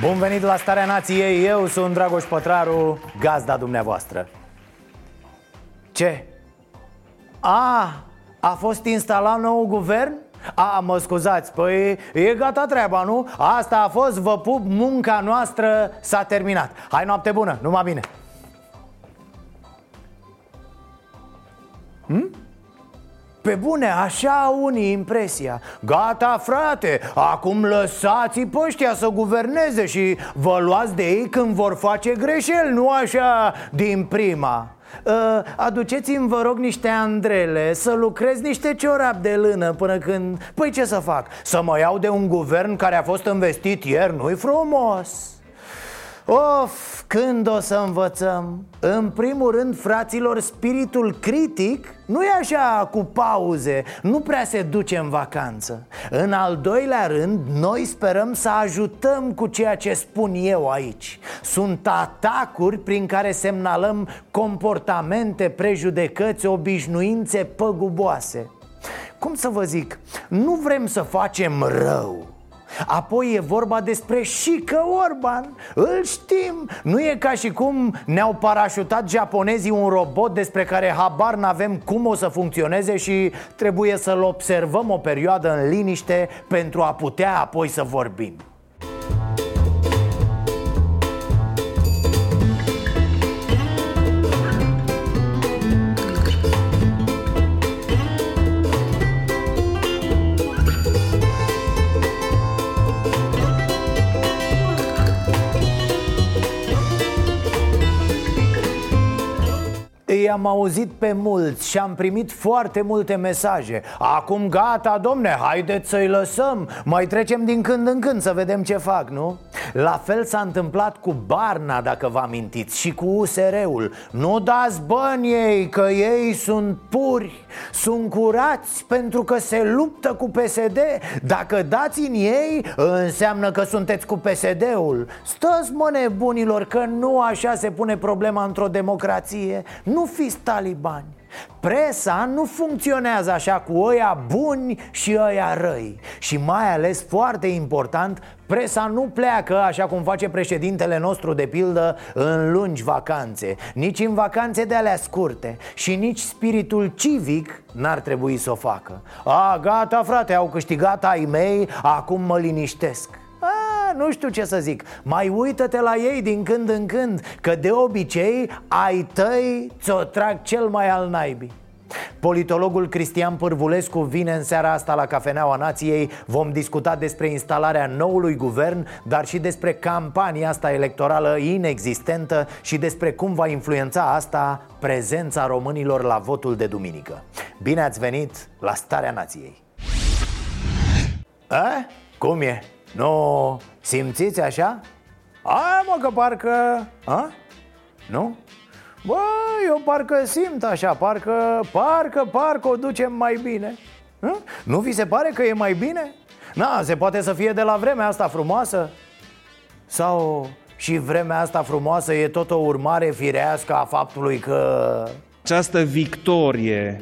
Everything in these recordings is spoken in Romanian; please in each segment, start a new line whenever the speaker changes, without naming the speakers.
Bun venit la Starea Nației, eu sunt Dragoș Pătraru, gazda dumneavoastră Ce? A, a fost instalat nou guvern? A, mă scuzați, păi e gata treaba, nu? Asta a fost, vă pup, munca noastră s-a terminat Hai noapte bună, numai bine Hm? Pe bune, așa au unii impresia Gata, frate, acum lăsați-i pe ăștia să guverneze Și vă luați de ei când vor face greșeli Nu așa din prima Uh, Aduceți-mi, vă rog, niște andrele Să lucrez niște ciorapi de lână Până când... Păi ce să fac? Să mă iau de un guvern care a fost investit ieri? Nu-i frumos? Of, când o să învățăm? În primul rând, fraților, spiritul critic nu e așa cu pauze, nu prea se duce în vacanță. În al doilea rând, noi sperăm să ajutăm cu ceea ce spun eu aici. Sunt atacuri prin care semnalăm comportamente, prejudecăți, obișnuințe păguboase. Cum să vă zic, nu vrem să facem rău Apoi e vorba despre Șică Orban Îl știm Nu e ca și cum ne-au parașutat japonezii un robot despre care habar n-avem cum o să funcționeze Și trebuie să-l observăm o perioadă în liniște pentru a putea apoi să vorbim I-am auzit pe mulți și am primit foarte multe mesaje. Acum gata, domne, haideți să-i lăsăm. Mai trecem din când în când să vedem ce fac, nu? La fel s-a întâmplat cu Barna, dacă vă amintiți Și cu USR-ul Nu dați bani ei, că ei sunt puri Sunt curați pentru că se luptă cu PSD Dacă dați în ei, înseamnă că sunteți cu PSD-ul Stați mă nebunilor că nu așa se pune problema într-o democrație. Nu fiți talibani Presa nu funcționează așa cu ăia buni și ăia răi. Și mai ales, foarte important, presa nu pleacă așa cum face președintele nostru de pildă în lungi vacanțe. Nici în vacanțe de alea scurte. Și nici spiritul civic n-ar trebui să o facă. A, gata frate, au câștigat ai mei, acum mă liniștesc. a, nu știu ce să zic. Mai uită-te la ei din când în când Că de obicei ai tăi ți-o trag cel mai al naibii. Politologul Cristian Pârvulescu vine în seara asta la Cafeneaua Nației. Vom discuta despre instalarea noului guvern Dar și despre campania asta electorală inexistentă Și despre cum va influența asta prezența românilor la votul de duminică. Bine ați venit la Starea Nației. A? Cum e? Nu simțiți așa? Ai mă că parcă... A? Nu? Bă, eu parcă simt așa, parcă, parcă, parcă o ducem mai bine Hă? Nu vi se pare că e mai bine? Na, se poate să fie de la vremea asta frumoasă? Sau și vremea asta frumoasă e tot o urmare firească a faptului că...
Această victorie,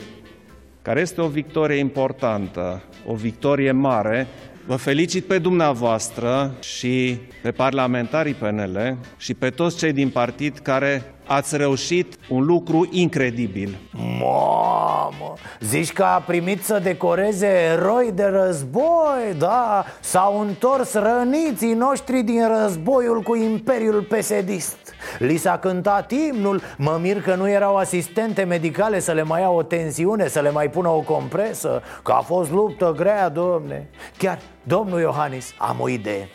care este o victorie importantă, o victorie mare, Vă felicit pe dumneavoastră și pe parlamentarii PNL și pe toți cei din partid care ați reușit un lucru incredibil.
Mamă, zici că a primit să decoreze eroi de război, da? S-au întors răniții noștri din războiul cu Imperiul Pesedist Li s-a cântat imnul, mă mir că nu erau asistente medicale să le mai ia o tensiune, să le mai pună o compresă Că a fost luptă grea, domne. Chiar, domnul Iohannis, am o idee.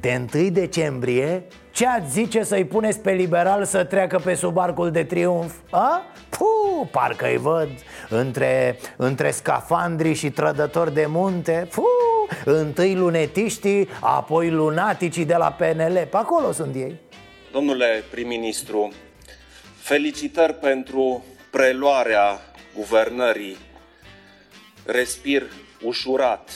De 1 decembrie ce ați zice să-i puneți pe liberal să treacă pe sub arcul de triumf? A? Puh, parcă-i văd. Între, între scafandri și trădători de munte Puh, Întâi lunetiștii, apoi lunaticii de la PNL Pe acolo sunt ei
Domnule prim-ministru, felicitări pentru preluarea guvernării. Respir ușurat.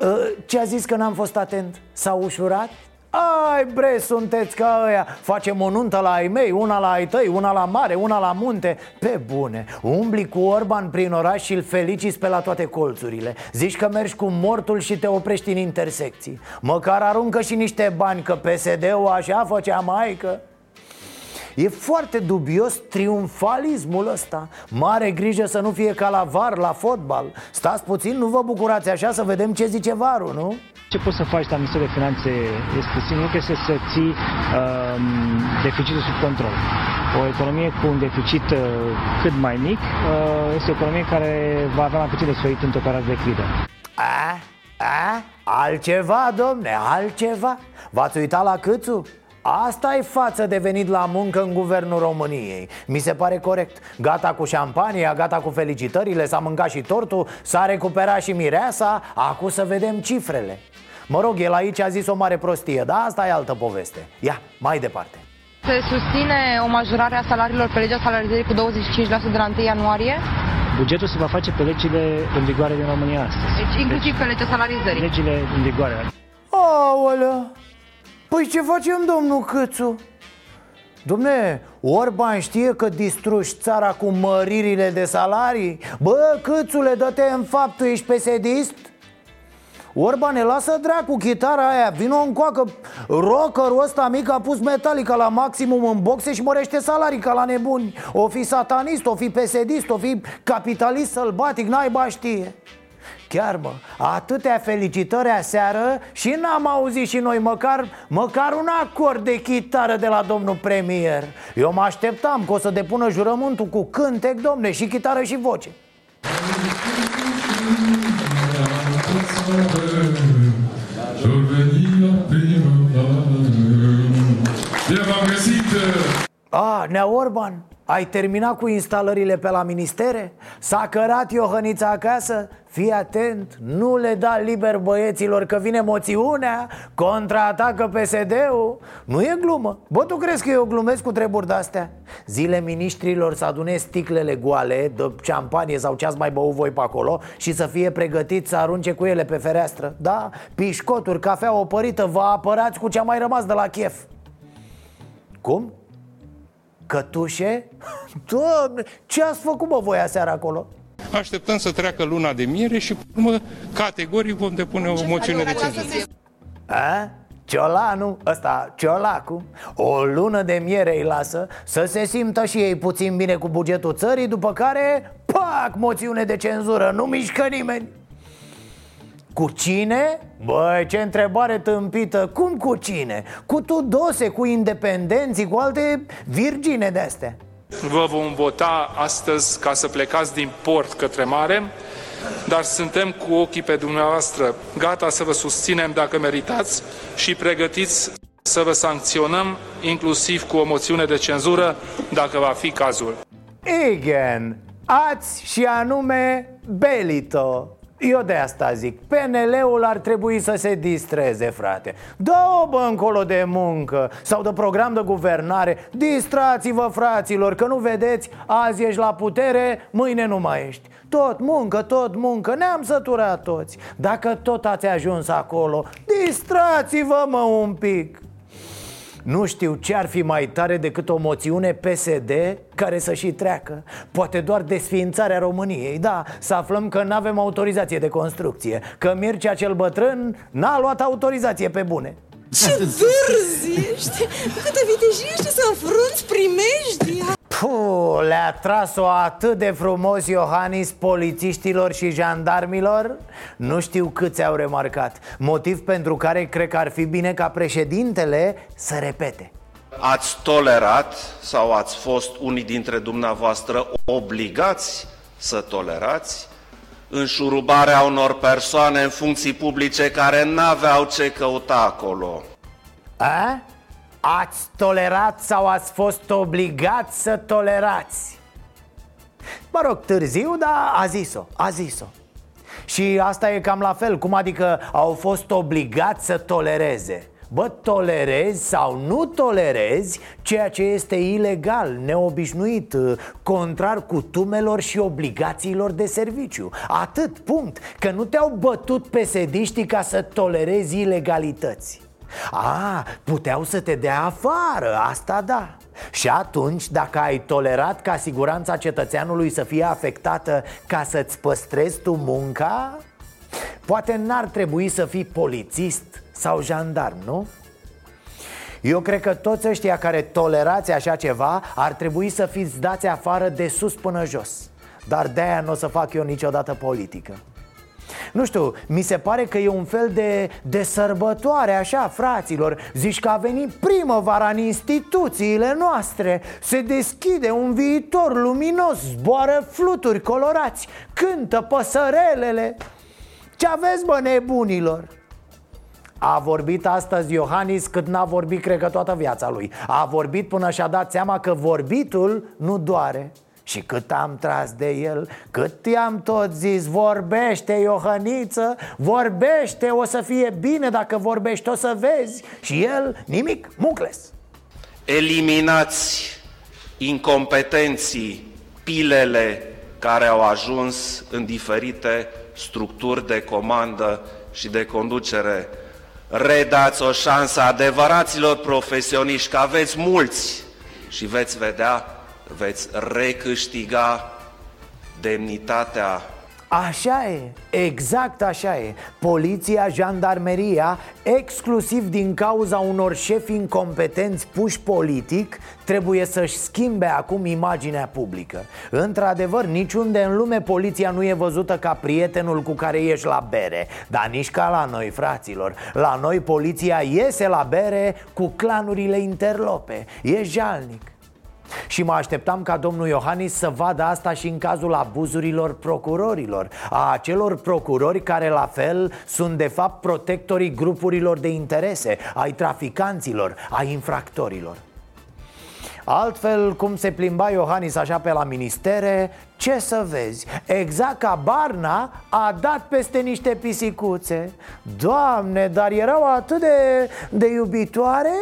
Ă, Ce a zis că n-am fost atent? S-a ușurat? Ai bre, sunteți ca ăia. Facem o nuntă la ai mei, una la ai tăi, una la mare, una la munte. Pe bune, umbli cu Orban prin oraș și îl feliciți pe la toate colțurile. Zici că mergi cu mortul și te oprești în intersecții. Măcar aruncă și niște bani, că PSD-ul așa făcea maică E foarte dubios triumfalismul ăsta Mare grijă să nu fie ca la var, la fotbal Stați puțin, nu vă bucurați așa să vedem ce zice varul, nu?
Ce poți să faci la Ministerul de Finanțe este simplu, nu este să ții um, deficitul sub control. O economie cu un deficit uh, cât mai mic uh, este o economie care va avea mai puțin de suferit într-o perioadă de criză.
A? A? Altceva, domne, altceva V-ați uitat la câțu? Asta e față de venit la muncă în guvernul României. Mi se pare corect. Gata cu șampania, gata cu felicitările S-a mâncat și tortul, s-a recuperat și mireasa. Acum să vedem cifrele. Mă rog, el aici a zis o mare prostie Dar asta e altă poveste. Ia, mai departe.
Se susține o majorare a salariilor pe legea salarizării cu 25% de la 1 ianuarie,
Bugetul se va face pe legile în vigoare din România astăzi.
deci inclusiv pe legea salarizării.
Legile în vigoare.
Aolea Păi ce facem, domnul Câțu? Domne, Orban știe că distrugi țara cu măririle de salarii? Bă, Câțule, dă-te în fapt, tu ești pesedist? Orban, ne lasă dracu chitara aia Vino încoacă Rockerul ăsta mic a pus Metallica la maximum în boxe Și mărește salarii ca la nebuni O fi satanist, o fi pesedist, o fi capitalist sălbatic Naiba știe Chiar mă, atâtea felicitări aseară și n-am auzit și noi măcar, măcar un acord de chitară de la domnul premier. Eu mă așteptam că o să depună jurământul cu cântec, domne, și chitară și voce.
Bine v-am găsit!
A, Nea Orban, ai terminat cu instalările pe la ministere? S-a cărat Iohănița acasă? Fii atent, nu le da liber băieților că vine moțiunea Contraatacă PSD-ul Nu e glumă Bă, tu crezi că eu glumesc cu treburi de-astea? Zile ministrilor să adune sticlele goale De ceampanie sau ce ați mai băut voi pe acolo Și să fie pregătiți să arunce cu ele pe fereastră Da, pișcoturi, cafea opărită Vă apărați cu ce a mai rămas de la chef Cum? Cătușe? Doamne, ce ați făcut mă voi aseară acolo?
Așteptăm să treacă luna de miere și, pe urmă, categoric vom depune o moțiune de cenzură.
A? Ciolanu, ăsta, Ciolacu O lună de miere îi lasă Să se simtă și ei puțin bine cu bugetul țării După care, pac, moțiune de cenzură Nu mișcă nimeni cu cine? Băi, ce întrebare tâmpită Cum cu cine? Cu Tudose, cu independenții, cu alte virgine de-astea
Vă vom vota astăzi ca să plecați din port către mare, dar suntem cu ochii pe dumneavoastră, gata să vă susținem dacă meritați și pregătiți să vă sancționăm, inclusiv cu o moțiune de cenzură, dacă va fi cazul.
Igen, ați și anume Belito eu de asta zic, PNL-ul ar trebui să se distreze, frate. Dă-o bă încolo de muncă sau de program de guvernare. Distrați-vă, fraților, că nu vedeți Azi ești la putere, mâine nu mai ești. Tot muncă, tot muncă, ne-am săturat toți. Dacă tot ați ajuns acolo, distrați-vă mă un pic nu știu ce ar fi mai tare decât o moțiune PSD care să și treacă Poate doar desființarea României Da, să aflăm că nu avem autorizație de construcție Că Mircea cel bătrân n-a luat autorizație pe bune
Ce dârzi ești! Câtă vitejește să înfrunți primejdia!
Puh, le-a tras-o atât de frumos Iohannis polițiștilor și jandarmilor Nu știu câți au remarcat Motiv pentru care cred că ar fi bine ca președintele să repete
Ați tolerat sau ați fost unii dintre dumneavoastră obligați să tolerați înșurubarea unor persoane în funcții publice care n-aveau ce căuta acolo.
A? Ați tolerat sau ați fost obligați să tolerați? Mă rog, târziu, dar a zis-o, a zis-o. Și asta e cam la fel, cum adică au fost obligați să tolereze. Bă, tolerezi sau nu tolerezi ceea ce este ilegal, neobișnuit, contrar cutumelor și obligațiilor de serviciu. Atât, punct, că nu te-au bătut pe sediștii ca să tolerezi ilegalități a, puteau să te dea afară, asta da. Și atunci, dacă ai tolerat ca siguranța cetățeanului să fie afectată ca să-ți păstrezi tu munca, poate n-ar trebui să fii polițist sau jandarm, nu? Eu cred că toți ăștia care tolerați așa ceva ar trebui să fiți dați afară de sus până jos. Dar de-aia nu o să fac eu niciodată politică nu știu, mi se pare că e un fel de, de sărbătoare așa, fraților. Zici că a venit primăvara în instituțiile noastre. Se deschide un viitor luminos, zboară fluturi colorați Cântă păsărelele. Ce aveți, bă, nebunilor? A vorbit astăzi Iohannis cât n-a vorbit, cred că, toată viața lui. A vorbit până și-a dat seama că vorbitul nu doare și cât am tras de el, cât i-am tot zis Vorbește, Iohăniță, vorbește, o să fie bine dacă vorbești, o să vezi. Și el, nimic, mucles.
Eliminați incompetenții, pilele care au ajuns în diferite structuri de comandă și de conducere. Redați o șansă adevăraților profesioniști, că aveți mulți și veți vedea veți recâștiga demnitatea.
Așa e, exact așa e. Poliția, jandarmeria, exclusiv din cauza unor șefi incompetenți puși politic Trebuie să-și schimbe acum imaginea publică. Într-adevăr, niciunde în lume poliția nu e văzută ca prietenul cu care ieși la bere Dar nici ca la noi, fraților. La noi poliția iese la bere cu clanurile interlope. E jalnic și mă așteptam ca domnul Iohannis să vadă asta și în cazul abuzurilor procurorilor. A acelor procurori care la fel sunt de fapt protectorii grupurilor de interese Ai traficanților, ai infractorilor. Altfel, cum se plimba Iohannis așa pe la ministere, ce să vezi? Exact ca Barna a dat peste niște pisicuțe. Doamne, dar erau atât de, de iubitoare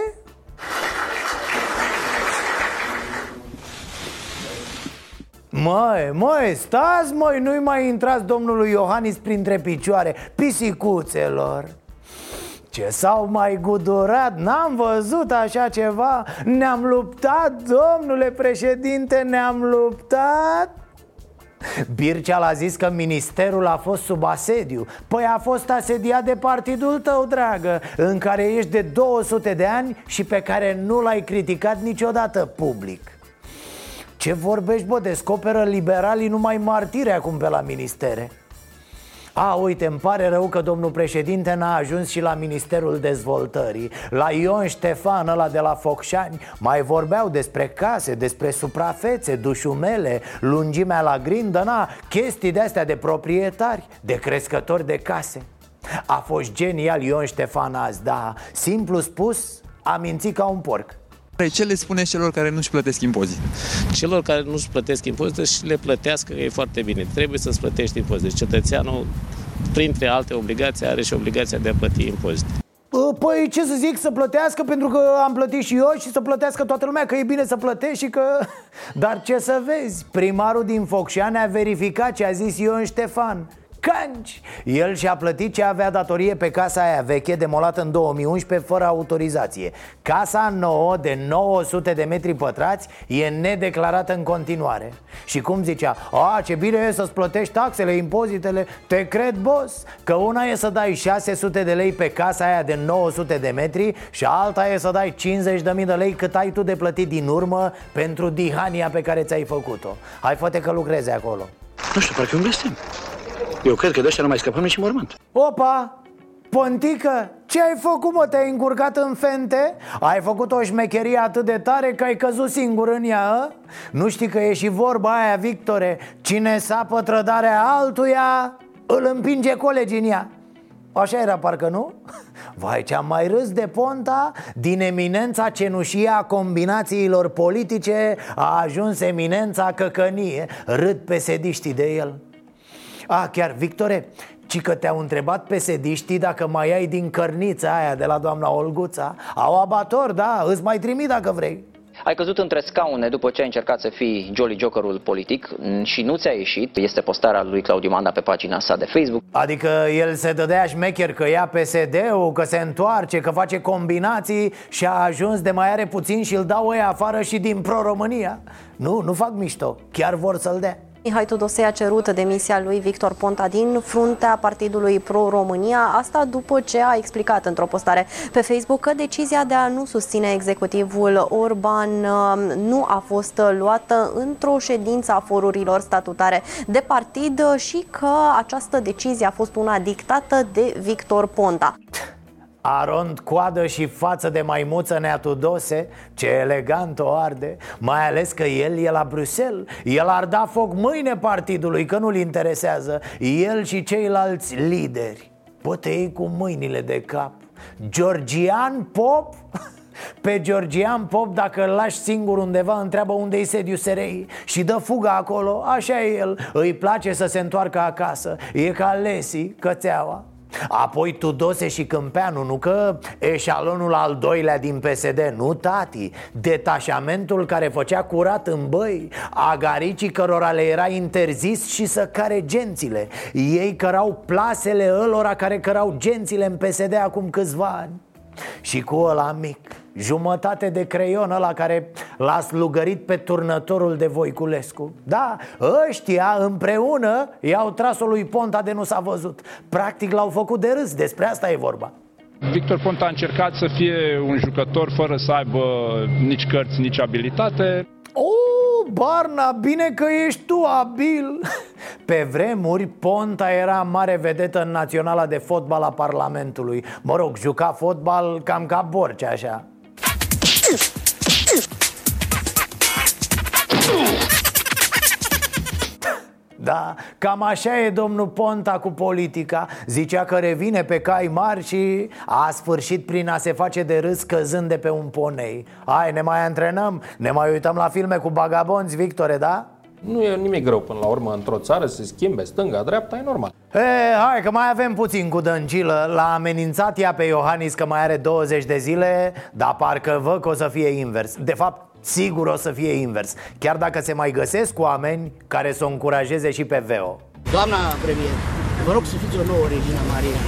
Măi, măi, stați măi, nu-i mai intrați domnului Iohannis printre picioare Pisicuțelor. Ce s-au mai gudurat, n-am văzut așa ceva. Ne-am luptat, domnule președinte, ne-am luptat. Bircea l-a zis că ministerul a fost sub asediu. Păi a fost asediat de partidul tău, dragă În care ești de 200 de ani și pe care nu l-ai criticat niciodată public ce vorbești, bă? Descoperă liberalii numai martiri acum pe la ministere. A, uite, îmi pare rău că domnul președinte n-a ajuns și la Ministerul Dezvoltării. La Ion Ștefan, ăla de la Focșani Mai vorbeau despre case, despre suprafețe, dușumele Lungimea la grindă, na, chestii de-astea de proprietari De crescători de case. A fost genial Ion Ștefan azi, da. Simplu spus, a mințit ca un porc
ce le spune celor care nu-și plătesc impozite?
Celor care nu-și plătesc impozite și le plătească e foarte bine. Trebuie să-ți plătești impozite. Cetățeanul, printre alte obligații, are și obligația de a plăti impozite.
Păi ce să zic, să plătească pentru că am plătit și eu și să plătească toată lumea Că e bine să plătești și că... Dar ce să vezi, primarul din Focșani a verificat ce a zis Ion Ștefan canci. El și-a plătit ce avea datorie pe casa aia veche Demolată în 2011 fără autorizație. Casa nouă de 900 de metri pătrați E nedeclarată în continuare. Și cum zicea A, ce bine e să-ți plătești taxele, impozitele. Te cred, boss Că una e să dai 600 de lei pe casa aia de 900 de metri Și alta e să dai 50.000 de lei cât ai tu de plătit din urmă Pentru dihania pe care ți-ai făcut-o. Hai, fă că lucrezi acolo.
Nu știu, parcă un blestem eu cred că de ăștia nu mai scăpăm nici mormânt.
Opa! Pontică, ce ai făcut, mă? Te-ai încurcat în fente? Ai făcut o șmecherie atât de tare că ai căzut singur în ea, a? Nu știi că e și vorba aia, Victore Cine sapă trădarea altuia, îl împinge colegii în ea Așa era parcă, nu? Vai, ce-am mai râs de Ponta Din eminența cenușie a combinațiilor politice A ajuns eminența căcănie Râd pe sediștii de el A, chiar, Victore, ci că te-au întrebat psd dacă mai ai din cărnița aia de la doamna Olguța Au abator, da, îți mai trimit dacă vrei
ai căzut între scaune după ce ai încercat să fii Jolly Jokerul politic și nu ți-a ieșit. Este postarea lui Claudiu Manda pe pagina sa de Facebook.
Adică el se dădea șmecher că ia PSD-ul, că se întoarce, că face combinații și a ajuns de mai are puțin și îl dau ei afară și din Pro-România. Nu, nu fac mișto, chiar vor să-l dea.
Mihai Tudose a cerut demisia lui Victor Ponta din fruntea Partidului Pro-România, asta după ce a explicat într-o postare pe Facebook că decizia de a nu susține executivul Orban um, nu a fost luată într-o ședință a forurilor statutare de partid și că această decizie a fost una dictată de Victor Ponta.
Arond coadă și față de maimuță Nea Tudose Ce elegant o arde Mai ales că el e la Bruxelles. El ar da foc mâine partidului Că nu-l interesează. El și ceilalți lideri Pătei cu mâinile de cap. Georgian Pop? Pe Georgian Pop, dacă îl lași singur undeva, întreabă unde-i sediu SRI Și dă fuga acolo, așa e el. Îi place să se întoarcă acasă. E ca Lesi, cățeaua Apoi Tudose și Câmpeanu, nu că eșalonul al doilea din PSD, nu tati Detașamentul care făcea curat în băi Agaricii cărora le era interzis și să care gențile. Ei cărau plasele ălora care cărau gențile în PSD acum câțiva ani Și cu ăla mic Jumătate de creion ăla care l-a slugărit pe turnătorul de Voiculescu. Da, ăștia împreună i-au tras-o lui Ponta de nu s-a văzut. Practic l-au făcut de râs, despre asta e vorba.
Victor Ponta a încercat să fie un jucător fără să aibă nici cărți, nici abilitate
Oh, Barna, bine că ești tu abil. Pe vremuri, Ponta era mare vedetă în naționala de fotbal a Parlamentului. Mă rog, juca fotbal cam ca Borcea așa da, cam așa e domnul Ponta cu politica. Zicea că revine pe cai mari și a sfârșit prin a se face de râs căzând de pe un ponei. Hai, ne mai antrenăm, ne mai uităm la filme cu bagabonzi, Victore, da?
Nu e nimic greu până la urmă într-o țară să se schimbe stânga, dreapta, e normal.
E, Hai că mai avem puțin cu dăncilă. L-a amenințat ea pe Iohannis că mai are 20 de zile Dar parcă văd că o să fie invers. De fapt, sigur o să fie invers Chiar dacă se mai găsesc oameni care să o încurajeze și pe VEO
Doamna premier, vă rog să fiți o nouă Regina Maria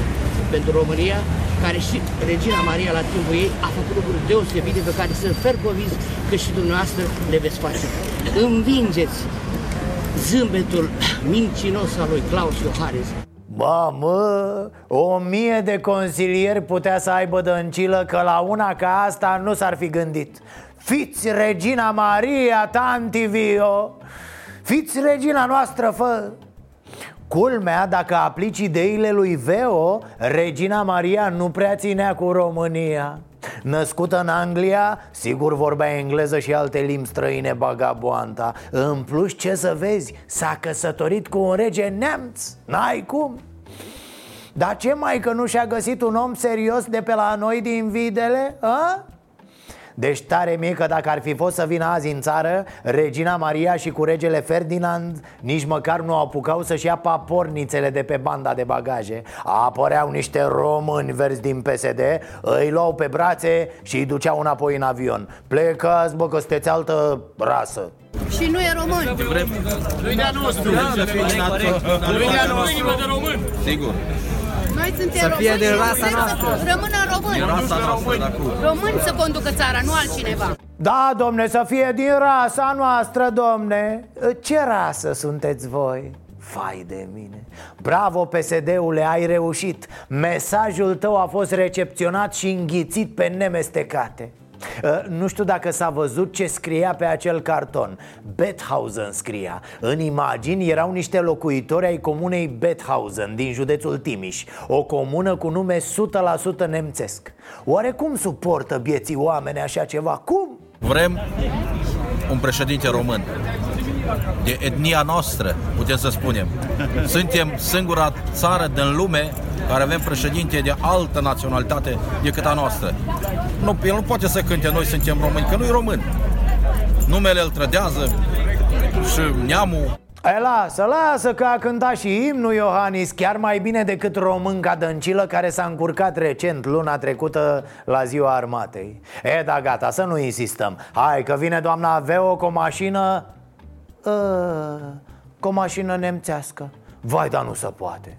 pentru România care și Regina Maria la timpul ei a făcut lucruri deosebite pe care sunt fer convins că și dumneavoastră le veți face. Învingeți zâmbetul mincinos al lui Claus Iohannis.
Ba, mă, o mie de consilieri putea să aibă dăncilă că la una ca asta nu s-ar fi gândit Fiți regina Maria, tanti vio Fiți regina noastră, fă. Culmea, dacă aplici ideile lui Veo, Regina Maria nu prea ținea cu România. Născută în Anglia, sigur vorbea engleză și alte limbi străine bagaboanta În plus, ce să vezi, s-a căsătorit cu un rege neamț, n-ai cum. Dar ce mai că nu și-a găsit un om serios de pe la noi din Videle, a? Deci tare mie că dacă ar fi fost să vină azi în țară Regina Maria și cu regele Ferdinand Nici măcar nu apucau să-și ia papornițele de pe banda de bagaje Apăreau niște români verzi din PSD Îi luau pe brațe și îi duceau înapoi în avion Plecați bă că sunteți altă rasă
și nu e român.
Nu e de-a nostru. Nu e de-a nostru.
Sigur. Noi suntem să fie de rasa noastră. Să rămână români. Rasa noastră, români să conducă țara, nu altcineva.
Da, domne, să fie din rasa noastră, domne Ce rasă sunteți voi? Fai de mine Bravo PSD-ule, ai reușit Mesajul tău a fost recepționat și înghițit pe nemestecate Uh, nu știu dacă s-a văzut ce scria pe acel carton. Bethausen scria. În imagini erau niște locuitori ai comunei Bethausen din județul Timiș. O comună cu nume 100% nemțesc. Oare cum suportă bieții oameni așa ceva? Cum?
Vrem un președinte român de etnia noastră, putem să spunem. Suntem singura țară din lume care avem președinte de altă naționalitate decât a noastră. Nu, el nu poate să cânte noi suntem români, că nu-i român. Numele îl trădează și neamul
E, lasă, lasă că a cântat și imnul Iohannis Chiar mai bine decât românca Dăncilă Care s-a încurcat recent luna trecută la ziua armatei E, da, gata, să nu insistăm Hai că vine doamna Veo cu o mașină uh, Cu o mașină nemțească. Vai, dar nu se poate.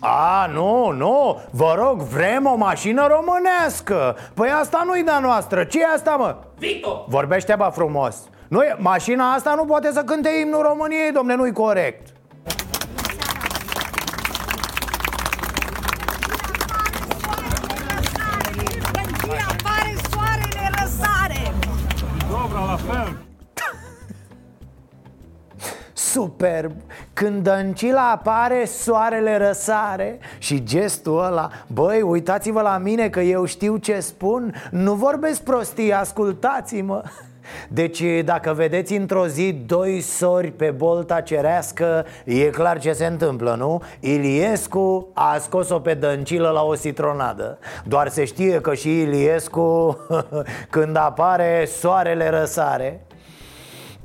A, nu, nu, vă rog, vrem o mașină românească. Păi asta nu-i de noastră, ce e asta, mă?
Vito!
Vorbește, bă, frumos nu e, Mașina asta nu poate să cânte imnul României, domne, nu-i corect
apare soarele răsare! Dobra, la fel!
Superb Când Dăncila apare, soarele răsare Și gestul ăla Băi, uitați-vă la mine că eu știu ce spun Nu vorbesc prostii, ascultați-mă deci dacă vedeți într-o zi doi sori pe bolta cerească E clar ce se întâmplă, nu? Iliescu a scos-o pe dăncilă la o citronadă Doar se știe că și Iliescu când apare soarele răsare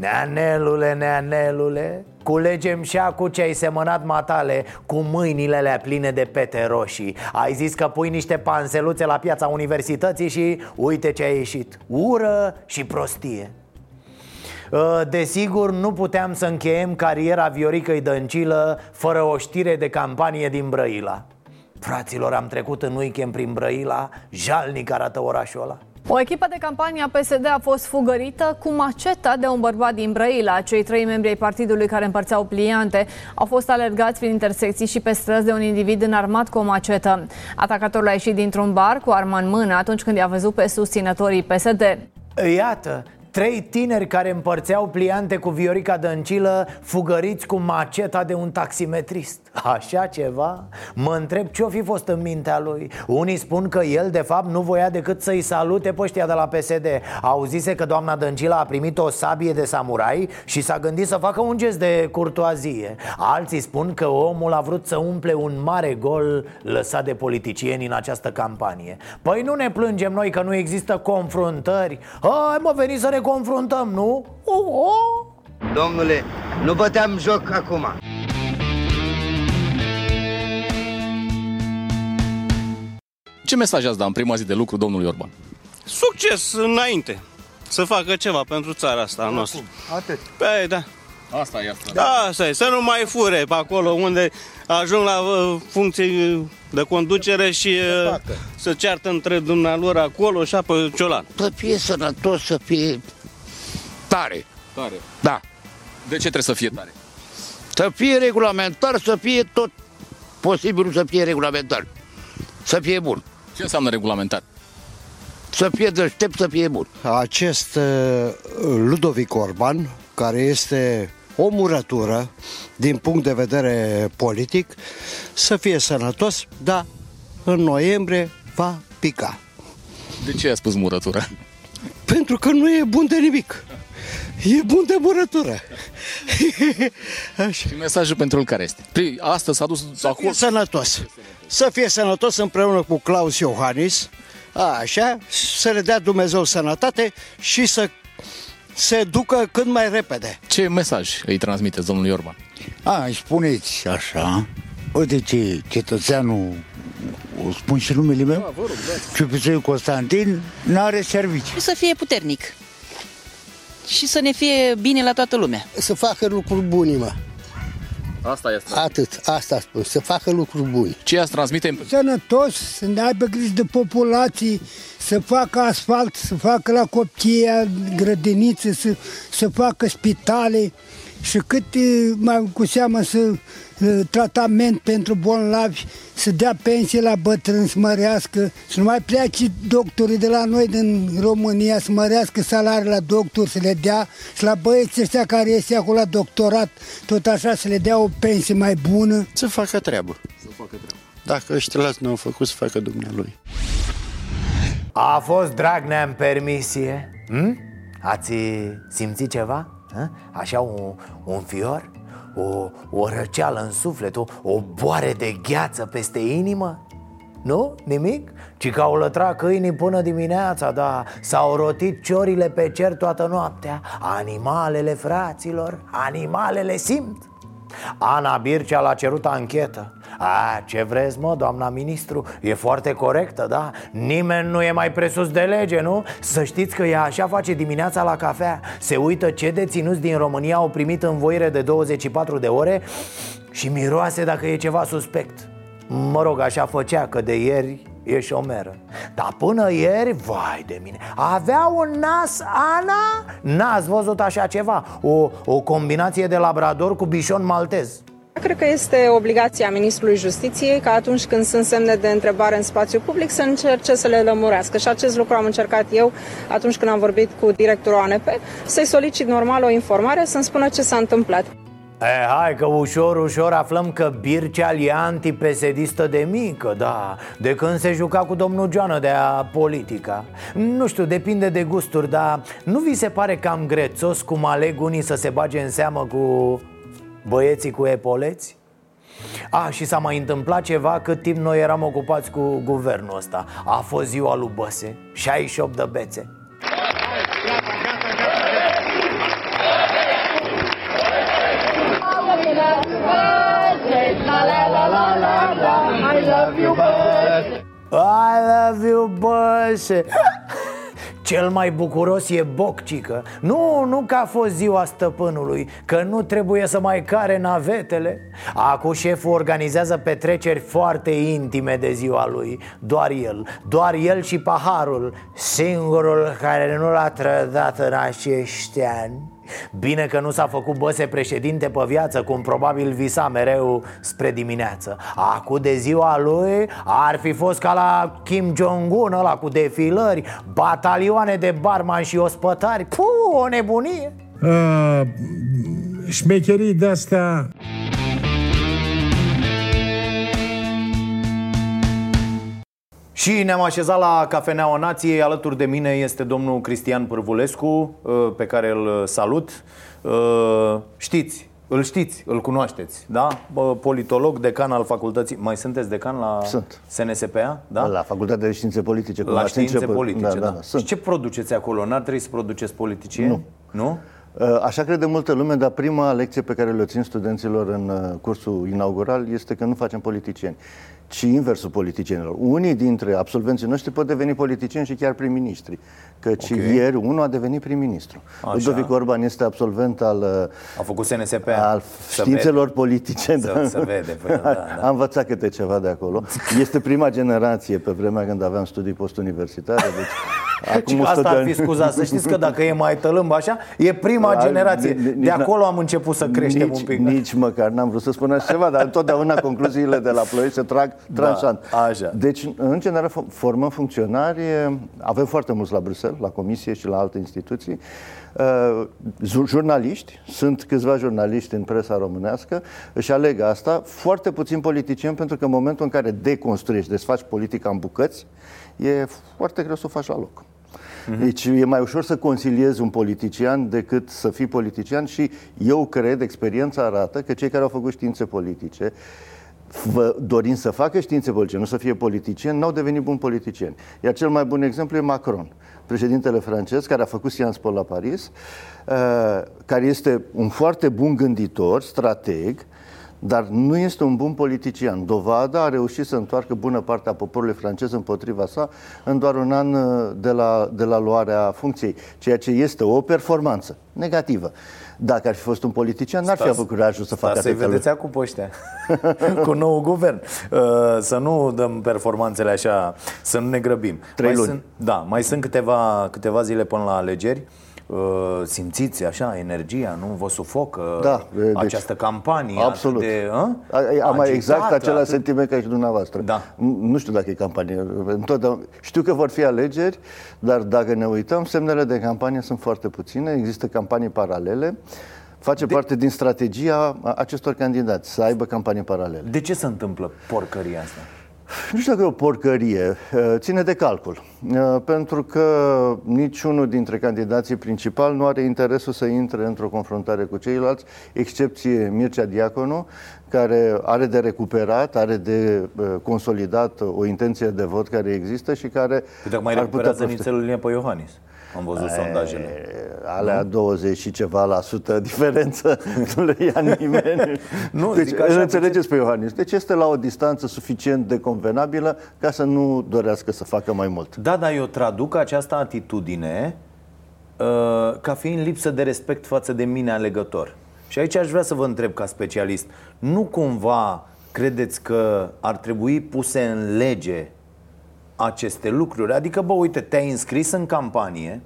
Neanelule, neanelule Culegem și cu ce ai semănat matale Cu mâinile alea pline de pete roșii. Ai zis că pui niște panseluțe la piața universității și uite ce a ieșit. Ură și prostie. Ă, Desigur, nu puteam să încheiem cariera Vioricăi Dăncilă Fără o știre de campanie din Brăila. Fraților, am trecut în weekend prin Brăila Jalnic arată orașul ăla
o echipă de campanie a PSD a fost fugărită cu maceta de un bărbat din Brăila. Cei trei membri ai partidului care împărțeau pliante au fost alergați prin intersecții și pe străzi de un individ înarmat cu o macetă. Atacatorul a ieșit dintr-un bar cu armă în mână atunci când i-a văzut pe susținătorii PSD.
Iată, Trei tineri care împărțeau pliante cu Viorica Dăncilă Fugăriți cu maceta de un taximetrist. Așa ceva? Mă întreb ce-o fi fost în mintea lui. Unii spun că el de fapt nu voia decât să-i salute pe ăștia de la PSD Auzise că doamna Dăncilă a primit o sabie de samurai Și s-a gândit să facă un gest de curtoazie. Alții spun că omul a vrut să umple un mare gol lăsat de politicieni în această campanie. Păi nu ne plângem noi că nu există confruntări. Hai mă, veni să ne confruntăm, nu? Oh, oh.
Domnule, nu băteam joc acum
Ce mesaj ați da în prima zi de lucru domnului Orban?
Succes înainte! Să facă ceva pentru țara asta a noastră.
Atât.
Păi, da.
Asta e asta.
Da, asta e. Să nu mai fure pe acolo unde ajung la uh, funcții de conducere și uh, să ceartă între dumnealor acolo și apă ciolan.
Să fie sănătos, să fie tare.
Tare.
Da.
De ce trebuie să fie tare?
Să fie regulamentar, să fie tot posibilul să fie regulamentar. Să fie bun.
Ce înseamnă regulamentar?
Să fie deștept, să fie bun.
Acest uh, Ludovic Orban, care este o murătură din punct de vedere politic, să fie sănătos, dar în noiembrie va pica.
De ce a spus murătură?
Pentru că nu e bun de nimic. E bun de murătură.
Așa. Și mesajul pentru el care este? Păi, astăzi s-a dus
să acolo. Fie sănătos. Să fie sănătos împreună cu Claus Iohannis, așa, să le dea Dumnezeu sănătate și să se ducă cât mai repede.
Ce mesaj îi transmiteți domnului Orban?
A, îi spuneți așa, uite ce cetățeanul, o spun și numele meu, da, Ciupițoi Constantin, n-are servicii.
Să fie puternic și să ne fie bine la toată lumea.
Să facă lucruri bune, mă.
Asta este.
Atât, asta spun, să facă lucruri bune.
Ce ați transmite?
Sănătos, să ne aibă grijă de populații, să facă asfalt, să facă la copchia grădinițe, să, să facă spitale și cât mai cu seamă să tratament pentru bolnavi, să dea pensie la bătrâni, să mărească, să nu mai plece doctorii de la noi din România, să mărească salariile la doctor, să le dea și la băieții ăștia care este acolo la doctorat, tot așa să le dea o pensie mai bună.
Să facă treabă.
Să facă treabă.
Dacă ăștia nu au făcut, să facă dumnealui.
A fost Dragnea în permisie? Hm? Ați simțit ceva? Hă? Așa un, un fior, o, o răceală în suflet, o, o boare de gheață peste inimă? Nu? Nimic? Ci că au lătrat câinii până dimineața, da. S-au rotit ciorile pe cer toată noaptea. Animalele, fraților, animalele simt. Ana Bircea l-a cerut anchetă a, ce vreți, mă, doamna ministru? E foarte corectă, da? Nimeni nu e mai presus de lege, nu? Să știți că ea așa face dimineața la cafea Se uită ce deținuți din România au primit învoire de 24 de ore Și miroase dacă e ceva suspect Mă rog, așa făcea, că de ieri e șomeră Dar până ieri, vai de mine Avea un nas, Ana? N-ați văzut așa ceva O, o combinație de labrador cu bișon maltez
Cred că este obligația Ministrului Justiției ca atunci când sunt semne de întrebare în spațiu public să încerce să le lămurească. Și acest lucru am încercat eu atunci când am vorbit cu directorul ANP, să-i solicit normal o informare, să-mi spună ce s-a întâmplat.
E, hai că ușor, ușor aflăm că Bircea e antipesedistă de mică, da De când se juca cu domnul Joană de a politica Nu știu, depinde de gusturi, dar nu vi se pare cam grețos cum aleg unii să se bage în seamă cu băieții cu epoleți? A, și s-a mai întâmplat ceva cât timp noi eram ocupați cu guvernul ăsta. A fost ziua lui Băse, 68 de bețe. I love you, Băse cel mai bucuros e Boccică Nu, nu că a fost ziua stăpânului Că nu trebuie să mai care navetele. Acum șeful organizează petreceri foarte intime de ziua lui. Doar el, doar el și paharul Singurul care nu l-a trădat în acești ani Bine că nu s-a făcut băse președinte pe viață Cum probabil visa mereu spre dimineață. Acu de ziua lui ar fi fost ca la Kim Jong-un ăla cu defilări Batalioane de barman și ospătari. Puh, o nebunie! Uh,
Șmecherii de-astea
Și ne-am așezat la Cafeneaua Nației Alături de mine este domnul Cristian Pârvulescu uh, Pe care îl salut uh, Știți, îl știți, îl cunoașteți, da? Politolog, decan al facultății Mai sunteți decan la
Sunt.
SNSPA? Da?
La Facultatea de Științe Politice
La Științe Politice, da, da,
da.
Și ce produceți acolo? N-ar trebui să produceți politicieni?
Nu.
Nu?
Uh, așa crede multă lume, dar prima lecție pe care le țin studenților în cursul inaugural este că nu facem politicieni ci inversul politicienilor. Unii dintre absolvenții noștri pot deveni politicieni și chiar prim-ministri. Căci okay. ieri unul a devenit prim-ministru. Ludovic Orban este absolvent al...
A făcut SNSP.
Al științelor vede. politice.
Să, da. să vede. Păi, da,
da. Am învățat câte ceva de acolo. Este prima generație pe vremea când aveam studii postuniversitare. Deci
Acum Asta ar fi scuza, să știți că dacă e mai tălâmb așa, e prima generație. De acolo am început să creștem
nici,
un pic.
Nici măcar n-am vrut să spun așa ceva, dar întotdeauna concluziile de la ploi se trag tranșant.
Da, așa.
Deci, în general, formăm funcționari, avem foarte mulți la Bruxelles, la Comisie și la alte instituții, uh, jurnaliști, sunt câțiva jurnaliști în presa românească, își aleg asta, foarte puțin politicieni, pentru că în momentul în care deconstruiești, desfaci politica în bucăți, e foarte greu să o faci la loc. Uh-huh. Deci e mai ușor să conciliezi un politician decât să fii politician și eu cred, experiența arată că cei care au făcut științe politice vă, dorind să facă științe politice, nu să fie politicieni, n-au devenit buni politicieni. Iar cel mai bun exemplu e Macron, președintele francez, care a făcut Sciences Po la Paris, uh, care este un foarte bun gânditor, strateg, dar nu este un bun politician. Dovada a reușit să întoarcă bună parte a poporului francez împotriva sa în doar un an uh, de la, de la luarea funcției, ceea ce este o performanță negativă. Dacă ar fi fost un politician, n-ar fi avut curajul să facă
să-i vedeți acum pe ăștia, cu nou guvern. Uh, să nu dăm performanțele așa, să nu ne grăbim.
Trei
mai
luni.
Sunt, da, mai sunt câteva, câteva zile până la alegeri. Uh, simțiți așa energia, nu vă sufocă
da, deci,
această campanie
absolut.
de a?
Am mai exact același atât... sentiment ca și dumneavoastră.
Da.
Nu știu dacă e campanie. Întotdeauna... Știu că vor fi alegeri, dar dacă ne uităm, semnele de campanie sunt foarte puține, există campanii paralele. Face de... parte din strategia acestor candidați, să aibă campanii paralele.
De ce se întâmplă porcăria asta?
Nu știu dacă e o porcărie, uh, ține de calcul. Uh, pentru că niciunul dintre candidații principali nu are interesul să intre într-o confruntare cu ceilalți, excepție Mircea Diaconu, care are de recuperat, are de uh, consolidat o intenție de vot care există și care
Uite, mai
ar putea
recuperează
profita.
nițelul linie pe Iohannis. Am văzut sondajele.
Alea 20 și ceva la sută diferență nu le ia nimeni.
Nu,
deci,
zic așa,
îl înțelegeți pe Iohannis. Deci este la o distanță suficient de convenabilă ca să nu dorească să facă mai mult.
Da, dar eu traduc această atitudine uh, ca fiind lipsă de respect față de mine alegător. Și aici aș vrea să vă întreb ca specialist, nu cumva credeți că ar trebui puse în lege aceste lucruri? Adică, bă, uite, te-ai înscris în campanie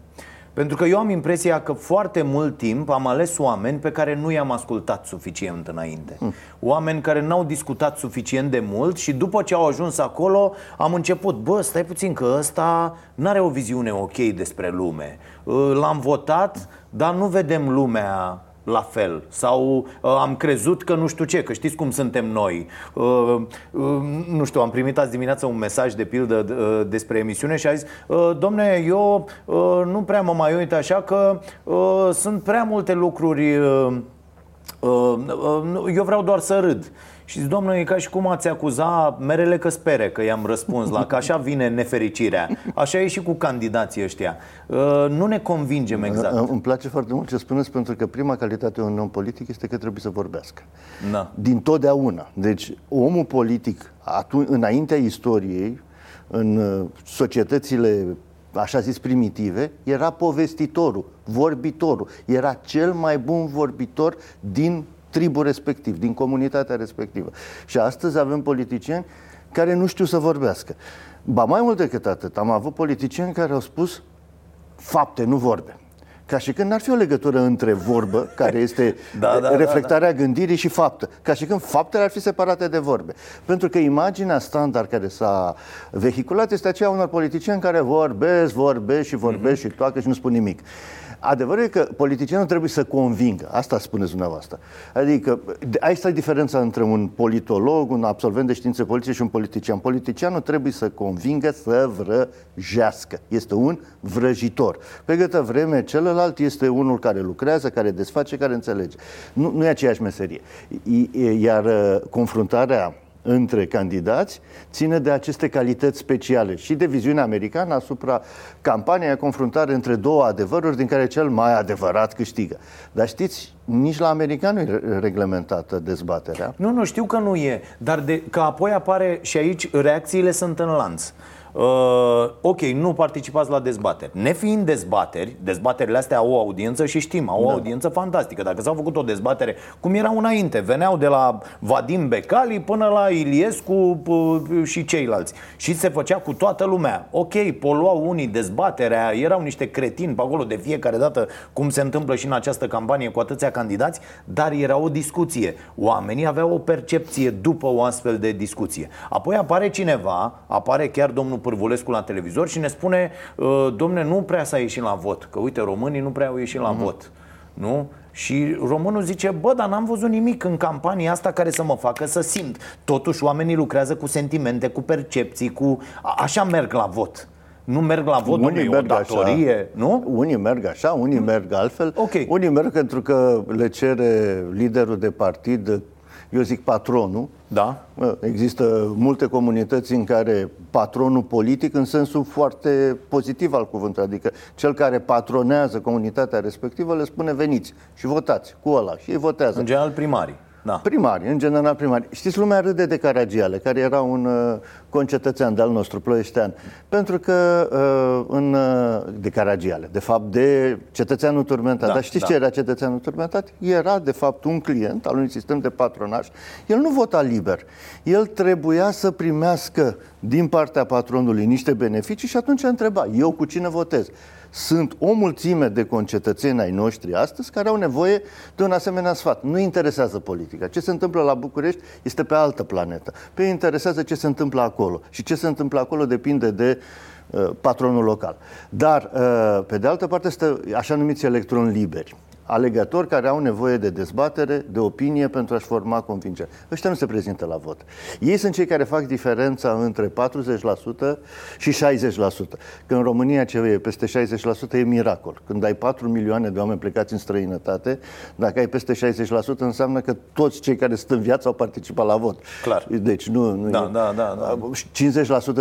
pentru că eu am impresia că foarte mult timp am ales oameni pe care nu i-am ascultat suficient înainte. Oameni care n-au discutat suficient de mult și după ce au ajuns acolo am început, bă, stai puțin că ăsta n-are o viziune ok despre lume. L-am votat, dar nu vedem lumea la fel. Sau uh, am crezut că nu știu ce, că știți cum suntem noi. Uh, uh, Nu știu, am primit azi dimineață un mesaj de pildă uh, despre emisiune și a zis uh, Domne, eu uh, nu prea mă mai uit așa că uh, sunt prea multe lucruri uh, uh, uh, Eu vreau doar să râd și zic, domnule, e ca și cum ați acuza merele că spere că i-am răspuns la, că așa vine nefericirea. Așa e și cu candidații ăștia. Uh, Nu ne convingem exact.
Îmi îmi place foarte mult ce spuneți, pentru că prima calitate a unui om politic este că trebuie să vorbească.
Da.
Din totdeauna. Deci, omul politic, atunci, înaintea istoriei, în uh, societățile așa zis primitive, era povestitorul, vorbitorul. Era cel mai bun vorbitor din tribul respectiv, din comunitatea respectivă. Și astăzi avem politicieni care nu știu să vorbească. Ba mai mult decât atât, am avut politicieni care au spus fapte, nu vorbe. Ca și când n-ar fi o legătură între vorbă, care este
Da, da, da,
reflectarea gândirii și faptă. Ca și când faptele ar fi separate de vorbe. Pentru că imaginea standard care s-a vehiculat este aceea unor politicieni care vorbesc, vorbesc și vorbesc și toacă și nu spun nimic. Adevărul e că politicianul trebuie să convingă. Asta spuneți dumneavoastră. Adică, de- aici este diferența între un politolog, un absolvent de științe politice și un politician. Politicianul trebuie să convingă să vrăjească. Este un vrăjitor. Pe câtă vreme celălalt este unul care lucrează, care desface, care înțelege. Nu, nu e aceeași meserie. I- i- Iar uh, confruntarea între candidați ține de aceste calități speciale și de viziunea americană asupra campaniei a confruntare între două adevăruri din care cel mai adevărat câștigă. Dar știți, nici la american nu e re- reglementată dezbaterea.
Nu, nu, știu că nu e, dar de, că apoi apare și aici reacțiile sunt în lanț. Uh, ok, nu participați la dezbateri. Nefiind dezbateri, dezbaterile astea au o audiență și știm, au o
Da.
audiență fantastică. Dacă s-au făcut o dezbatere, cum erau înainte, veneau de la Vadim Becali până la Iliescu p- și ceilalți. Și se făcea cu toată lumea. Ok, poluau unii dezbaterea, erau niște cretini pe acolo de fiecare dată, cum se întâmplă și în această campanie cu atâția candidați, dar era o discuție. Oamenii aveau o percepție după o astfel de discuție. Apoi apare cineva, apare chiar domnul Pârvulescu la televizor și ne spune "Uh, Domne, nu prea s-a ieșit la vot, că uite, românii nu prea au ieșit la vot. Nu? Și românul zice, bă, dar n-am văzut nimic în campania asta care să mă facă să simt. Totuși oamenii lucrează cu sentimente, cu percepții, cu... A- așa merg la vot. Nu merg la vot, domnule, e o datorie,
așa,
nu?
Unii merg așa, unii merg altfel. Okay. Unii merg pentru că le cere liderul de partid, eu zic patronul.
Da.
Există multe comunități în care patronul politic, în sensul foarte pozitiv al cuvântului, adică cel care patronează comunitatea respectivă, le spune veniți și votați cu ăla și ei votează.
În general primarii. Da.
Primari, în general primari. Știți, lumea râde de Caragiale, care era un uh, concetățean de-al nostru, ploieștean, pentru că uh, în, uh, de Caragiale, de fapt de cetățeanul turmentat.
Da,
Dar știți
da.
ce era cetățeanul turmentat? Era, de fapt, un client al unui sistem de patronaj. El nu vota liber. El trebuia să primească din partea patronului niște beneficii și atunci întreba, eu cu cine votez? Sunt o mulțime de concetățeni ai noștri astăzi care au nevoie de un asemenea sfat. Nu interesează politica. Ce se întâmplă la București este pe altă planetă. Pe ei interesează ce se întâmplă acolo. Și ce se întâmplă acolo depinde de uh, patronul local. Dar, uh, pe de altă parte, este așa numiți electroni liberi. Alegători care au nevoie de dezbatere, de opinie pentru a-și forma convingere. Ăștia nu se prezintă la vot. Ei sunt cei care fac diferența între 40% și 60%. Că în România ce e peste 60% e miracol. Când ai 4 milioane de oameni plecați în străinătate, dacă ai peste 60% înseamnă că toți cei care sunt în viață au participat la vot.
Clar.
Deci nu, nu
Da,
e...
da, da, da.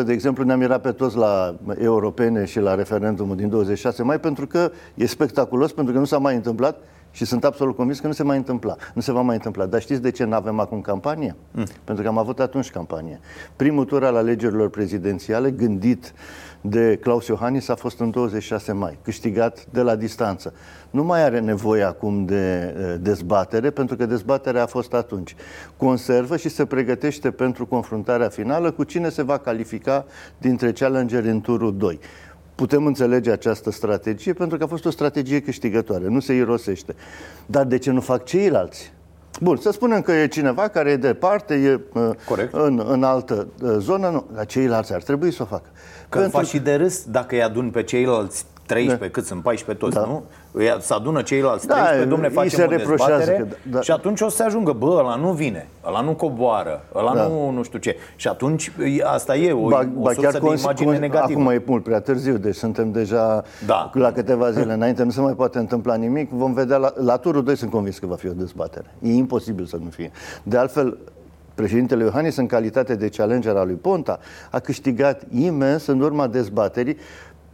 50% de exemplu ne-am mirat pe toți la europene și la referendumul din 26 mai pentru că e spectaculos, pentru că nu s-a mai întâmplat și sunt absolut convins că nu se mai întâmpla. Nu se va mai întâmpla. Dar știți de ce nu avem acum campanie? Mm. Pentru că am avut atunci campanie. Primul tur al alegerilor prezidențiale, gândit de Claus Iohannis, a fost în 26 mai, câștigat de la distanță. Nu mai are nevoie acum de eh, dezbatere, pentru că dezbaterea a fost atunci. Conservă și se pregătește pentru confruntarea finală cu cine se va califica dintre challengeri în turul 2 putem înțelege această strategie pentru că a fost o strategie câștigătoare, nu se irosește. Dar de ce nu fac ceilalți? Bun, să spunem că e cineva care e departe, e Corect. În, în altă uh, zonă, nu, dar ceilalți ar trebui să o facă.
Că pentru... faci și de râs dacă îi adun pe ceilalți 13, da. cât sunt 14 toți, da. nu? Să adună ceilalți 13, da, domne, facem
se
o dezbatere
că, da.
și atunci o să se ajungă, bă, ăla nu vine, ăla nu coboară, ăla da. nu nu știu ce. Și atunci asta e o, ba, o ba sursă chiar de imagine negativă.
Acum e mult prea târziu, deci suntem deja da. la câteva zile înainte, nu se mai poate întâmpla nimic. Vom vedea, la, la turul 2 sunt convins că va fi o dezbatere. E imposibil să nu fie. De altfel, Președintele Iohannis, în calitate de challenger al lui Ponta, a câștigat imens în urma dezbaterii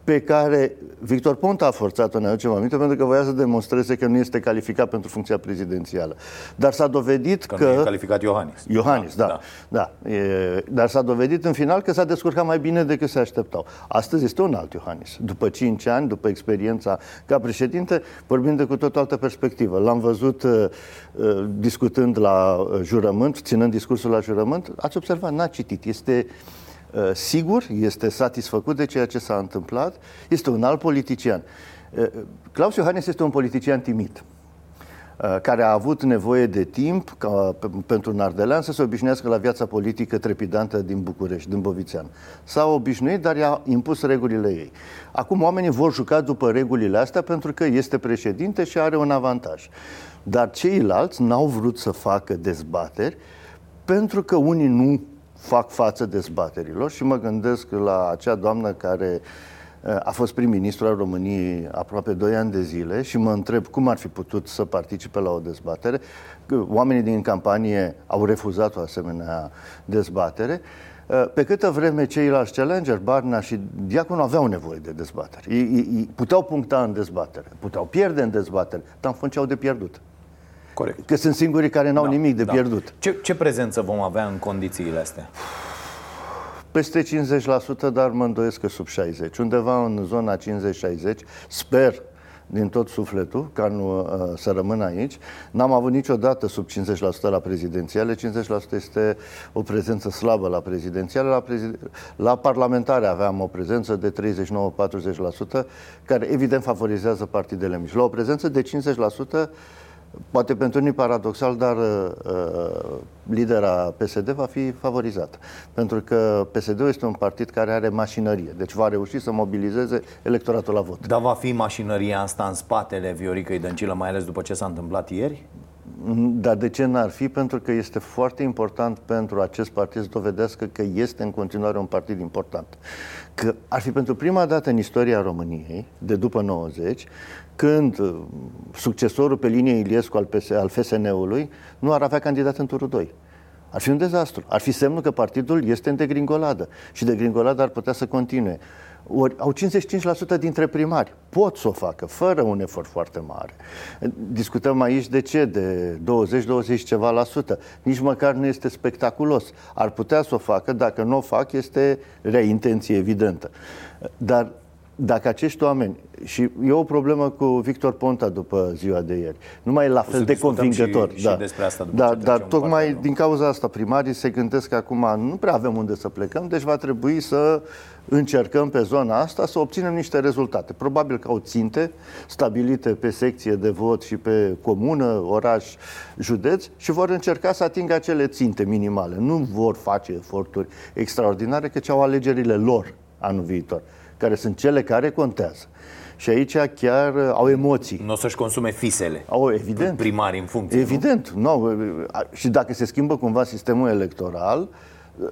pe care Victor Ponta a forțat-o, ne aducem aminte, pentru că voia să demonstreze că nu este calificat pentru funcția prezidențială. Dar s-a dovedit că...
Că nu e calificat Iohannis.
Iohannis, da. da. da. E... Dar s-a dovedit în final că s-a descurcat mai bine decât se așteptau. Astăzi este un alt Iohannis. După 5 ani, după experiența ca președinte, vorbim de cu tot o altă perspectivă. L-am văzut uh, uh, discutând la uh, jurământ, ținând discursul la jurământ. Ați observat, n-a citit. Este Uh, sigur, este satisfăcut de ceea ce s-a întâmplat, este un alt politician. Uh, Claus Iohannis este un politician timid uh, care a avut nevoie de timp ca, pentru un ardelean să se obișnuiască la viața politică trepidantă din București, din Bovițean. S-a obișnuit, dar i-a impus regulile ei. Acum oamenii vor juca după regulile astea pentru că este președinte și are un avantaj. Dar ceilalți n-au vrut să facă dezbateri pentru că unii nu fac față dezbaterilor și mă gândesc la acea doamnă care eh, a fost prim-ministru al României aproape 2 ani de zile și mă întreb cum ar fi putut să participe la o dezbatere. Oamenii din campanie au refuzat o asemenea dezbatere. Eh, pe câtă vreme ceilalți challenger, Barna și Diacon, aveau nevoie de dezbatere. Ei, ei, puteau puncta în dezbatere, puteau pierde în dezbatere, dar în fond ce au de pierdut.
Corect.
Că sunt singurii care n-au da, nimic de
da.
pierdut.
Ce, ce prezență vom avea în condițiile astea?
Peste 50%, dar mă îndoiesc că sub 60%. Undeva în zona 50-60%, sper din tot sufletul ca nu uh, să rămână aici. N-am avut niciodată sub 50% la prezidențiale. 50% este o prezență slabă la prezidențiale. La, prezid... la parlamentare aveam o prezență de 39-40%, care evident favorizează partidele mici. La o prezență de 50%, Poate pentru unii paradoxal, dar uh, lidera PSD va fi favorizată. Pentru că PSD-ul este un partid care are mașinărie, deci va reuși să mobilizeze electoratul la vot.
Dar va fi mașinăria asta în spatele Vioricăi Dăncilă, mai ales după ce s-a întâmplat ieri?
Dar de ce n-ar fi? Pentru că este foarte important pentru acest partid să dovedească că este în continuare un partid important. Că ar fi pentru prima dată în istoria României, de după 90, când uh, succesorul pe linie Iliescu al, PS, al FSN-ului nu ar avea candidat în turul 2. Ar fi un dezastru. Ar fi semnul că partidul este în degringoladă și degringoladă ar putea să continue. Ori au 55% dintre primari. Pot să o facă, fără un efort foarte mare. Discutăm aici de ce? De 20-20 ceva la sută. Nici măcar nu este spectaculos. Ar putea să o facă, dacă nu o fac, este rea intenție evidentă. Dar dacă acești oameni, și e o problemă cu Victor Ponta după ziua de ieri, nu mai e la fel de convingător.
Și,
da.
și despre asta după
da, dar tocmai din cauza asta primarii se gândesc că acum nu prea avem unde să plecăm, deci va trebui să încercăm pe zona asta să obținem niște rezultate. Probabil că au ținte stabilite pe secție de vot și pe comună, oraș, județ și vor încerca să atingă acele ținte minimale. Nu vor face eforturi extraordinare, căci au alegerile lor anul viitor, care sunt cele care contează. Și aici chiar uh, au emoții.
Nu o să-și consume fisele.
Au, evident.
Primari în funcție.
Evident. Nu? No, și dacă se schimbă cumva sistemul electoral,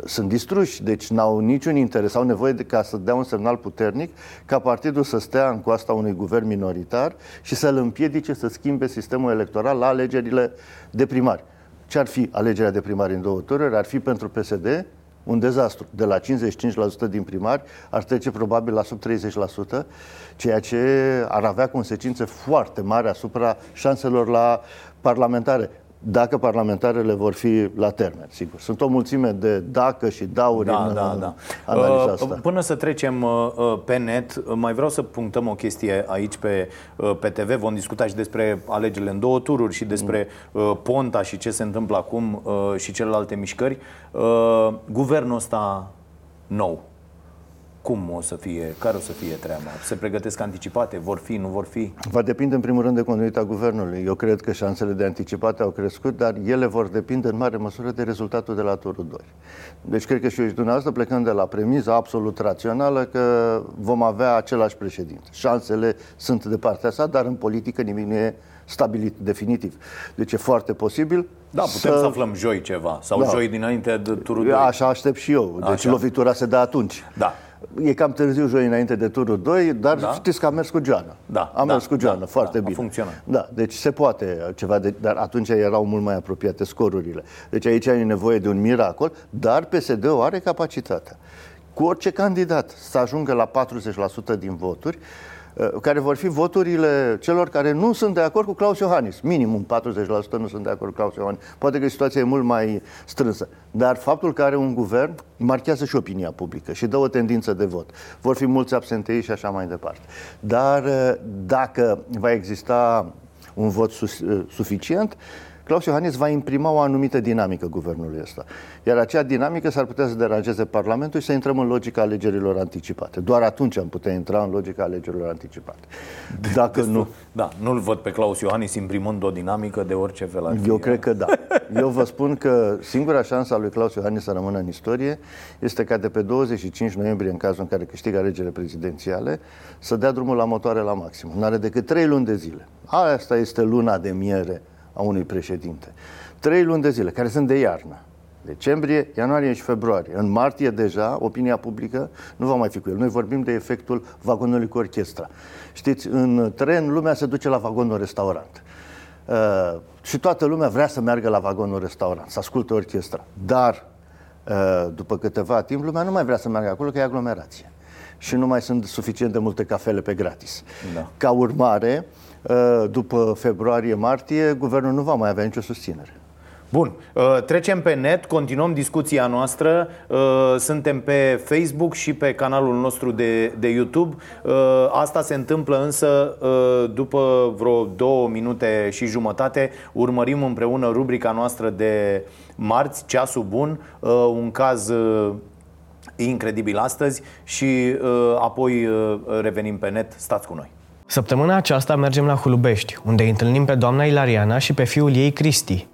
sunt distruși, deci n-au niciun interes, au nevoie de ca să dea un semnal puternic ca partidul să stea în coasta unui guvern minoritar și să-l împiedice să schimbe sistemul electoral la alegerile de primari. Ce ar fi alegerea de primari în două tururi? Ar fi pentru PSD un dezastru. De la 55% din primari ar trece probabil la sub 30%, ceea ce ar avea consecințe foarte mari asupra șanselor la parlamentare dacă parlamentarele vor fi la termen, sigur. Sunt o mulțime de dacă și dauri
da,
în
da, da.
analiza uh, asta.
Până să trecem uh, pe net, mai vreau să punctăm o chestie aici pe, uh, pe TV. Vom discuta și despre alegerile în două tururi și despre Ponta și ce se întâmplă acum și celelalte mișcări. Guvernul ăsta nou, cum o să fie, care o să fie treaba? Se pregătesc anticipate? Vor fi, nu vor fi?
Va depinde în primul rând de conduita guvernului. Eu cred că șansele de anticipate au crescut, dar ele vor depinde în mare măsură de rezultatul de la turul 2. Deci cred că și eu și dumneavoastră plecând de la premiza absolut rațională că vom avea același președinte. Șansele sunt de partea sa, dar în politică nimic nu e stabilit definitiv. Deci e foarte posibil
da, putem să, să aflăm joi ceva sau da. joi dinainte de turul 2.
Așa aștept și eu. Deci Așa. lovitura se dă atunci.
Da.
E cam târziu joi înainte de turul 2, dar da? știți că am mers cu Joana.
Da,
am
da,
mers cu Joana,
da,
foarte
da,
bine.
A funcționat.
Da, deci se poate ceva, de, dar atunci erau mult mai apropiate scorurile. Deci aici ai nevoie de un miracol, dar PSD-ul are capacitatea. Cu orice candidat să ajungă la 40% din voturi, Uh, care vor fi voturile celor care nu sunt de acord cu Claus Iohannis. Minimum 40% nu sunt de acord cu Claus Iohannis. Poate că situația e mult mai strânsă. Dar faptul că are un guvern marchează și opinia publică și dă o tendință de vot. Vor fi mulți absentei și așa mai departe. Dar uh, dacă va exista un vot uh, suficient, Claus Iohannis va imprima o anumită dinamică guvernului ăsta. Iar acea dinamică s-ar putea să deranjeze Parlamentul și să intrăm în logica alegerilor anticipate. Doar atunci am putea intra în logica alegerilor anticipate. Dacă nu...
Da, nu-l văd pe Claus Iohannis imprimând o dinamică de orice fel ar fi.
Eu cred că da. Eu vă spun că singura șansă a lui Claus Iohannis să rămână în istorie este ca de pe 25 noiembrie, în cazul în care câștigă alegerile prezidențiale, să dea drumul la motoare la maxim. Nu are decât 3 luni de zile. Asta este luna de miere a unui președinte. Trei luni de zile, care sunt de iarnă. Decembrie, ianuarie și februarie. În martie deja, opinia publică nu va mai fi cu el. Noi vorbim de efectul vagonului cu orchestra. Știți, în tren lumea se duce la vagonul restaurant. Uh, și toată lumea vrea să meargă la vagonul restaurant, să asculte orchestra. Dar, uh, după câteva timp, lumea nu mai vrea să meargă acolo, că e aglomerație. Și nu mai sunt suficient de multe cafele pe gratis. Da. Ca urmare, uh, Uh, după februarie-martie, guvernul nu va mai avea nicio susținere.
Bun, uh, trecem pe net, continuăm discuția noastră. Uh, suntem pe Facebook și pe canalul nostru de, de YouTube. Asta se întâmplă însă după vreo două minute și jumătate. Urmărim împreună rubrica noastră de marți, ceasul bun, un caz incredibil astăzi și apoi revenim pe net. Stați cu noi.
Săptămâna aceasta mergem la Hulubești, unde îi întâlnim pe doamna Ilariana și pe fiul ei Cristi.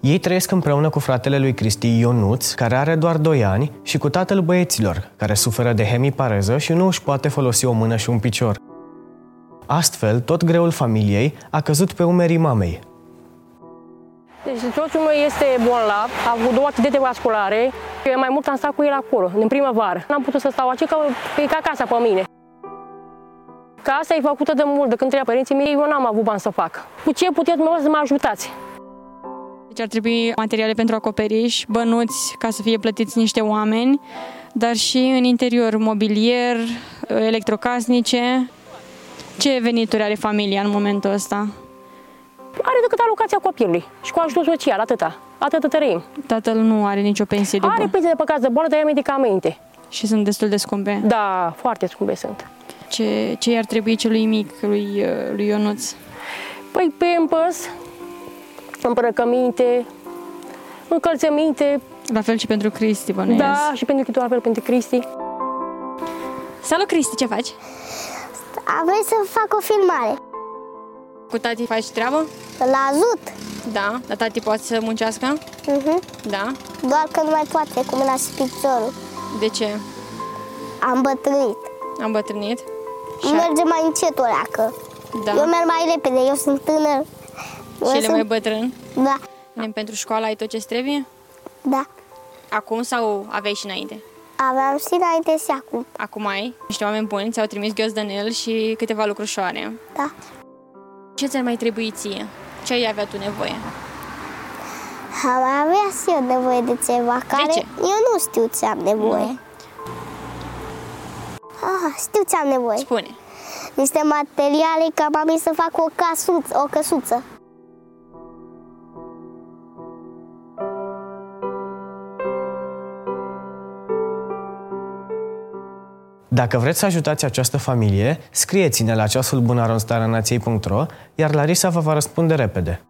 Ei trăiesc împreună cu fratele lui Cristi Ionuț, care are doar 2 ani, și cu tatăl băieților, care suferă de hemipareză și nu își poate folosi o mână și un picior. Astfel, tot greul familiei a căzut pe umerii mamei.
Deci soțul meu este bolnav, a avut două accidente vasculare, eu mai mult am stat cu el acolo, în primăvară. N-am putut să stau aici, că e ca casa pe mine. Casa e făcută de mult, de când treia părinții mei, eu n-am avut bani să fac. Cu ce puteți să mă ajutați?
Deci ar trebui materiale pentru acoperiș, bănuți ca să fie plătiți niște oameni, dar și în interior mobilier, electrocasnice. Ce venituri are familia în momentul ăsta?
Are decât alocația copilului și cu ajutor social, atâta. Atât trăim.
Tatăl nu are nicio pensie de
Are pensie de păcat de boală, dar ia medicamente.
Și sunt destul de scumpe?
Da, foarte scumpe sunt.
Ce, ce ar trebui celui mic, lui, uh, lui Ionuț?
Păi Pampers, îmbrăcăminte, încălțăminte.
La fel și pentru Cristi, bănuiesc.
Da, și pentru la fel pentru Cristi.
Salut, Cristi, ce faci?
Am vrut să fac o filmare.
Cu tati faci treabă?
Îl ajut.
Da, dar tati poate să muncească?
Uh-huh.
Da.
Doar că nu mai poate cu mâna și piciorul.
De ce?
Am bătrânit.
Am bătrânit?
Merge mai încet o leacă.
Da.
Eu merg mai repede, eu sunt tânăr.
Și ele
sunt...
mai bătrân?
Da.
Pentru școală ai tot ce trebuie?
Da.
Acum sau aveai și înainte?
Aveam și înainte și acum.
Acum ai? Niște oameni buni ți-au trimis ghiozdanel și câteva lucrușoare.
Da.
Ce ți-ar mai trebui ție? Ce ai avea tu nevoie?
Am avea și eu nevoie de ceva care
ce?
eu nu știu ce am nevoie.
Nu.
Ah, știu ce am nevoie.
Spune.
Niște materiale ca mami să fac o casuță, o căsuță.
Dacă vreți să ajutați această familie, scrieți-ne la ceasul bunaronstaranației.ro, iar Larisa vă va răspunde repede.